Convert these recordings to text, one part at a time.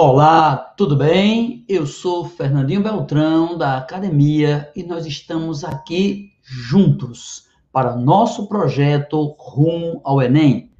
Olá, tudo bem? Eu sou Fernandinho Beltrão da academia e nós estamos aqui juntos para nosso projeto Rumo ao Enem.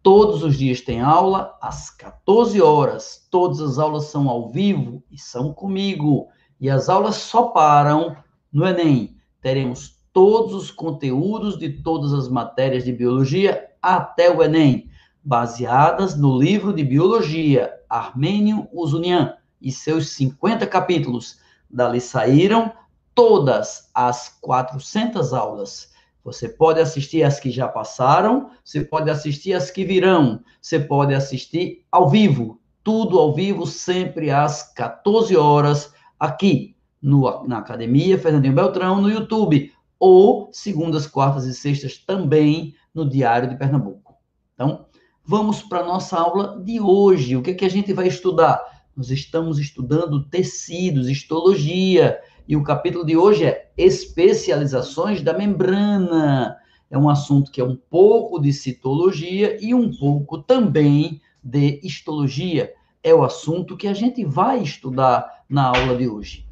Todos os dias tem aula às 14 horas. Todas as aulas são ao vivo e são comigo. E as aulas só param no Enem. Teremos todos os conteúdos de todas as matérias de biologia até o Enem, baseadas no livro de biologia Armênio Usunian e seus 50 capítulos. Dali saíram todas as 400 aulas. Você pode assistir as que já passaram, você pode assistir as que virão, você pode assistir ao vivo, tudo ao vivo, sempre às 14 horas, aqui no, na Academia Fernandinho Beltrão, no YouTube, ou segundas, quartas e sextas também no Diário de Pernambuco. Então, Vamos para a nossa aula de hoje. O que, é que a gente vai estudar? Nós estamos estudando tecidos, histologia, e o capítulo de hoje é especializações da membrana. É um assunto que é um pouco de citologia e um pouco também de histologia. É o assunto que a gente vai estudar na aula de hoje.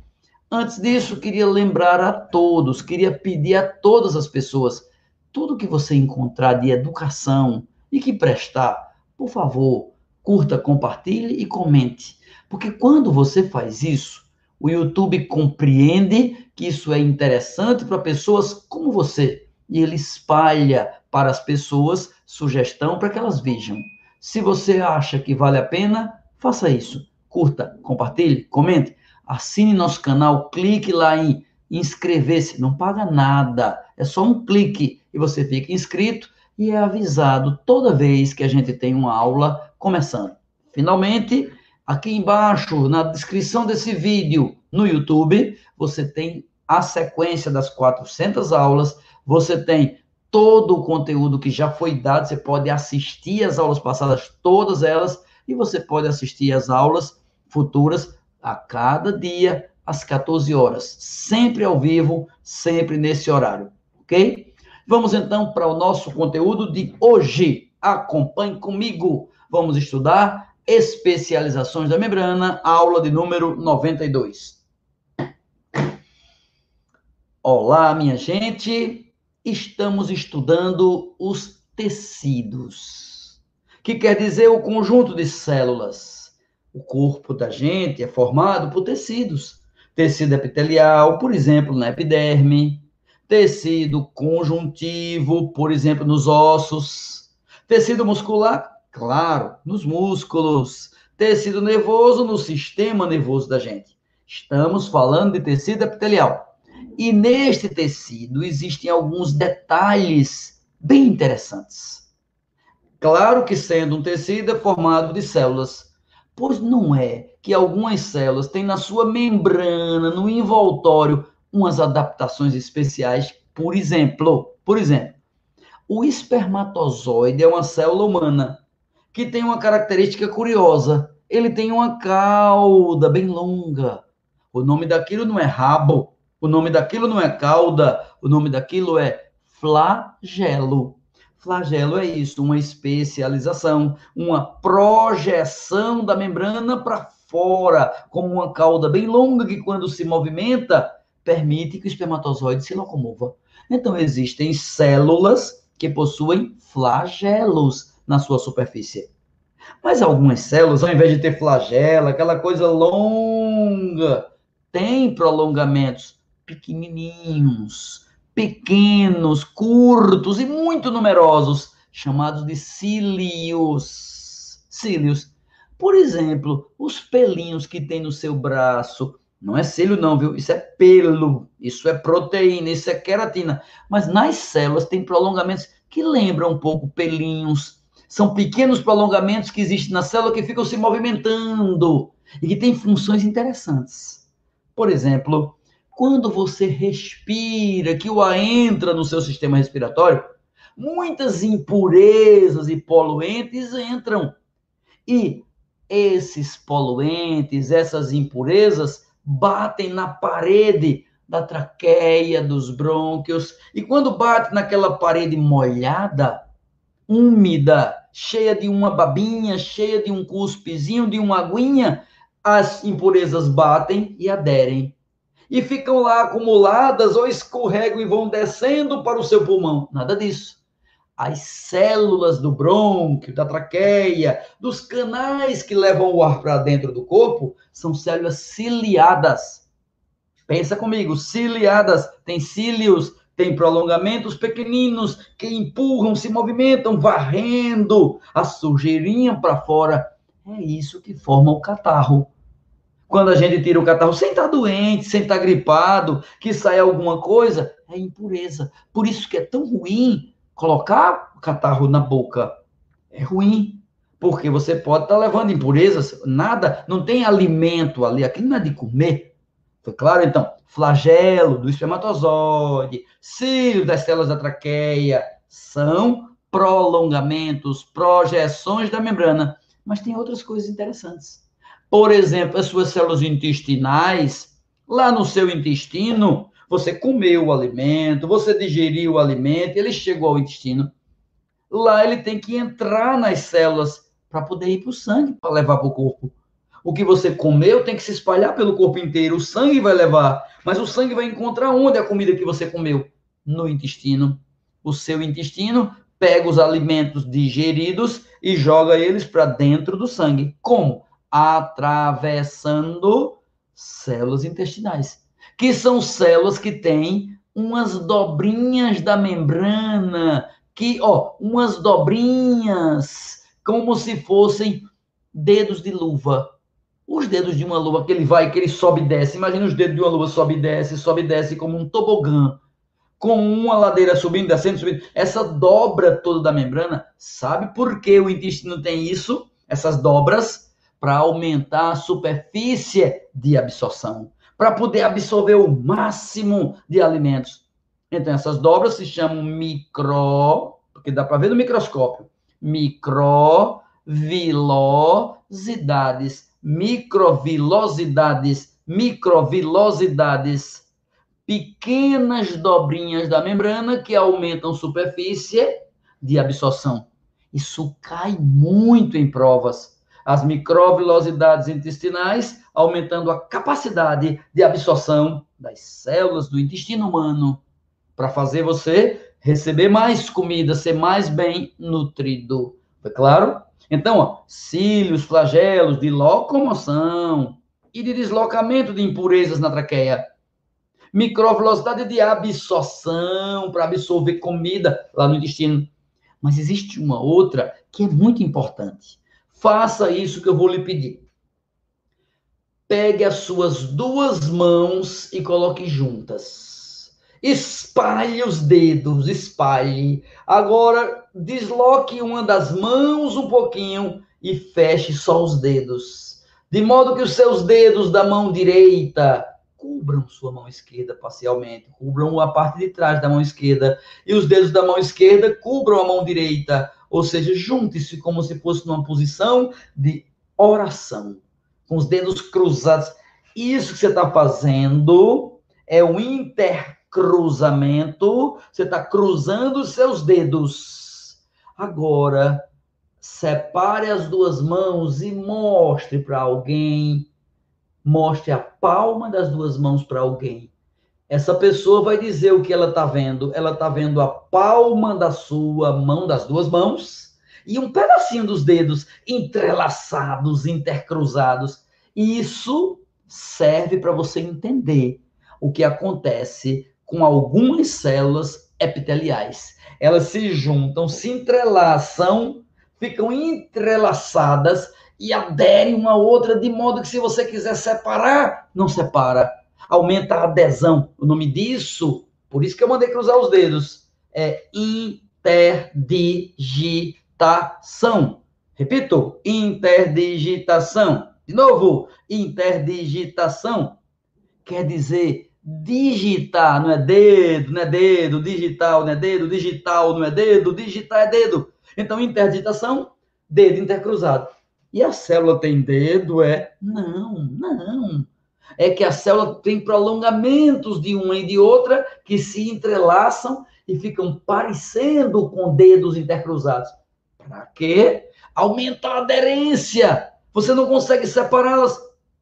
Antes disso, queria lembrar a todos, queria pedir a todas as pessoas, tudo que você encontrar de educação, e que prestar, por favor, curta, compartilhe e comente. Porque quando você faz isso, o YouTube compreende que isso é interessante para pessoas como você e ele espalha para as pessoas sugestão para que elas vejam. Se você acha que vale a pena, faça isso. Curta, compartilhe, comente, assine nosso canal, clique lá em inscrever-se, não paga nada, é só um clique e você fica inscrito e é avisado toda vez que a gente tem uma aula começando. Finalmente, aqui embaixo, na descrição desse vídeo no YouTube, você tem a sequência das 400 aulas, você tem todo o conteúdo que já foi dado, você pode assistir as aulas passadas, todas elas, e você pode assistir as aulas futuras a cada dia, às 14 horas, sempre ao vivo, sempre nesse horário, ok? Vamos então para o nosso conteúdo de hoje. Acompanhe comigo. Vamos estudar especializações da membrana, aula de número 92. Olá, minha gente. Estamos estudando os tecidos, que quer dizer o conjunto de células. O corpo da gente é formado por tecidos. Tecido epitelial, por exemplo, na epiderme, tecido conjuntivo, por exemplo, nos ossos, tecido muscular, claro, nos músculos, tecido nervoso no sistema nervoso da gente. Estamos falando de tecido epitelial. E neste tecido existem alguns detalhes bem interessantes. Claro que sendo um tecido é formado de células, pois não é que algumas células têm na sua membrana, no envoltório, umas adaptações especiais, por exemplo, por exemplo, o espermatozoide é uma célula humana que tem uma característica curiosa. Ele tem uma cauda bem longa. O nome daquilo não é rabo, o nome daquilo não é cauda, o nome daquilo é flagelo. Flagelo é isso, uma especialização, uma projeção da membrana para fora, como uma cauda bem longa que quando se movimenta, permite que o espermatozoide se locomova. Então, existem células que possuem flagelos na sua superfície. Mas algumas células, ao invés de ter flagelo, aquela coisa longa, tem prolongamentos pequenininhos, pequenos, curtos e muito numerosos, chamados de cílios. Cílios. Por exemplo, os pelinhos que tem no seu braço, não é cílio, não, viu? Isso é pelo, isso é proteína, isso é queratina. Mas nas células tem prolongamentos que lembram um pouco pelinhos. São pequenos prolongamentos que existem na célula que ficam se movimentando e que têm funções interessantes. Por exemplo, quando você respira, que o ar entra no seu sistema respiratório, muitas impurezas e poluentes entram. E esses poluentes, essas impurezas, batem na parede da traqueia, dos brônquios, e quando bate naquela parede molhada, úmida, cheia de uma babinha, cheia de um cuspezinho, de uma aguinha, as impurezas batem e aderem. E ficam lá acumuladas ou escorregam e vão descendo para o seu pulmão. Nada disso. As células do brônquio, da traqueia, dos canais que levam o ar para dentro do corpo, são células ciliadas. Pensa comigo, ciliadas, tem cílios, tem prolongamentos pequeninos que empurram, se movimentam, varrendo a sujeirinha para fora. É isso que forma o catarro quando a gente tira o catarro sem estar tá doente, sem estar tá gripado, que sai alguma coisa, é impureza. Por isso que é tão ruim colocar o catarro na boca. É ruim, porque você pode estar tá levando impurezas, nada, não tem alimento ali, aquilo não é de comer. Foi claro? Então, flagelo do espermatozoide, cílio das células da traqueia, são prolongamentos, projeções da membrana. Mas tem outras coisas interessantes por exemplo, as suas células intestinais, lá no seu intestino, você comeu o alimento, você digeriu o alimento, ele chegou ao intestino. Lá ele tem que entrar nas células para poder ir para o sangue, para levar para o corpo. O que você comeu tem que se espalhar pelo corpo inteiro. O sangue vai levar, mas o sangue vai encontrar onde a comida que você comeu? No intestino. O seu intestino pega os alimentos digeridos e joga eles para dentro do sangue. Como? atravessando células intestinais, que são células que têm umas dobrinhas da membrana, que, ó, umas dobrinhas, como se fossem dedos de luva. Os dedos de uma luva que ele vai, que ele sobe e desce. Imagina os dedos de uma luva sobe e desce, sobe e desce como um tobogã. Com uma ladeira subindo, descendo, subindo. Essa dobra toda da membrana, sabe por que o intestino tem isso? Essas dobras para aumentar a superfície de absorção, para poder absorver o máximo de alimentos. Então, essas dobras se chamam micro, porque dá para ver no microscópio, microvilosidades, microvilosidades, microvilosidades, pequenas dobrinhas da membrana que aumentam superfície de absorção. Isso cai muito em provas as microvilosidades intestinais, aumentando a capacidade de absorção das células do intestino humano, para fazer você receber mais comida, ser mais bem nutrido. Foi claro? Então, ó, cílios, flagelos de locomoção e de deslocamento de impurezas na traqueia. Microvelocidade de absorção, para absorver comida lá no intestino. Mas existe uma outra que é muito importante Faça isso que eu vou lhe pedir. Pegue as suas duas mãos e coloque juntas. Espalhe os dedos, espalhe. Agora, desloque uma das mãos um pouquinho e feche só os dedos. De modo que os seus dedos da mão direita cubram sua mão esquerda parcialmente, cubram a parte de trás da mão esquerda, e os dedos da mão esquerda cubram a mão direita. Ou seja, junte-se como se fosse numa posição de oração, com os dedos cruzados. Isso que você está fazendo é o intercruzamento. Você está cruzando os seus dedos. Agora, separe as duas mãos e mostre para alguém. Mostre a palma das duas mãos para alguém. Essa pessoa vai dizer o que ela está vendo. Ela está vendo a palma da sua mão, das duas mãos, e um pedacinho dos dedos entrelaçados, intercruzados. Isso serve para você entender o que acontece com algumas células epiteliais. Elas se juntam, se entrelaçam, ficam entrelaçadas e aderem uma à outra, de modo que se você quiser separar, não separa aumenta a adesão. O nome disso, por isso que eu mandei cruzar os dedos, é interdigitação. Repito, interdigitação. De novo, interdigitação quer dizer digitar, não é dedo, não é dedo, digital não é dedo, digital não é dedo, digitar é dedo. Então, interdigitação, dedo intercruzado. E a célula tem dedo? É? Não, não é que a célula tem prolongamentos de uma e de outra que se entrelaçam e ficam parecendo com dedos intercruzados. Para quê? Aumenta a aderência. Você não consegue separá-las.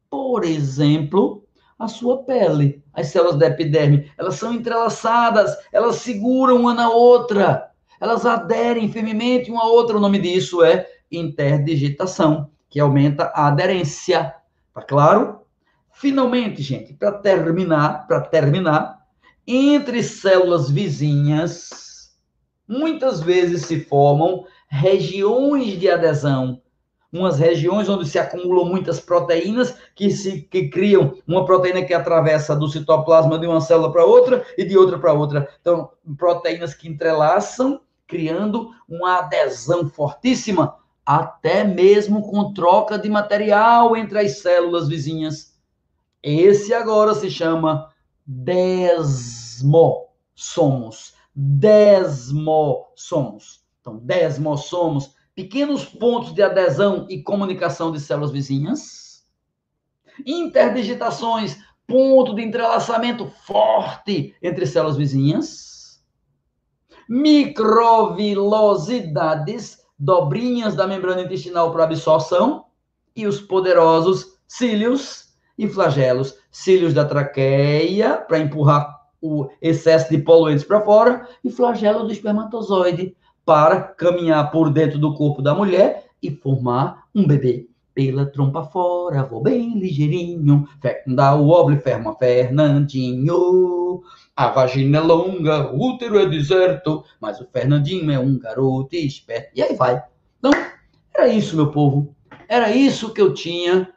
Por exemplo, a sua pele. As células da epiderme, elas são entrelaçadas, elas seguram uma na outra, elas aderem firmemente uma à outra. O nome disso é interdigitação, que aumenta a aderência. Tá claro? Finalmente, gente, para terminar, para terminar, entre células vizinhas, muitas vezes se formam regiões de adesão umas regiões onde se acumulam muitas proteínas que se que criam uma proteína que atravessa do citoplasma de uma célula para outra e de outra para outra. Então, proteínas que entrelaçam, criando uma adesão fortíssima, até mesmo com troca de material entre as células vizinhas. Esse agora se chama desmossomos. Desmossomos. Então, desmossomos pequenos pontos de adesão e comunicação de células vizinhas, interdigitações, ponto de entrelaçamento forte entre células vizinhas, microvilosidades, dobrinhas da membrana intestinal para absorção, e os poderosos cílios e flagelos, cílios da traqueia para empurrar o excesso de poluentes para fora. E flagelo do espermatozoide para caminhar por dentro do corpo da mulher e formar um bebê. Pela trompa fora, vou bem ligeirinho, dá o óbvio, ferma Fernandinho. A vagina é longa, o útero é deserto, mas o Fernandinho é um garoto esperto. E aí vai. Então, era isso, meu povo. Era isso que eu tinha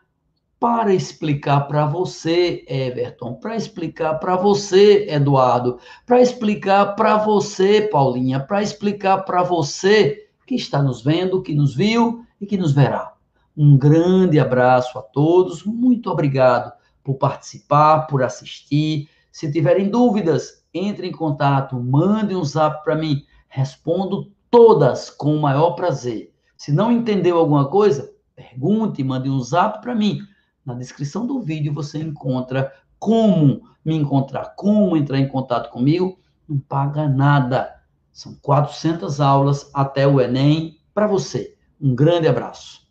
para explicar para você, Everton, para explicar para você, Eduardo, para explicar para você, Paulinha, para explicar para você que está nos vendo, que nos viu e que nos verá. Um grande abraço a todos, muito obrigado por participar, por assistir. Se tiverem dúvidas, entre em contato, mande um zap para mim, respondo todas com o maior prazer. Se não entendeu alguma coisa, pergunte, mande um zap para mim. Na descrição do vídeo você encontra como me encontrar, como entrar em contato comigo. Não paga nada. São 400 aulas até o Enem para você. Um grande abraço.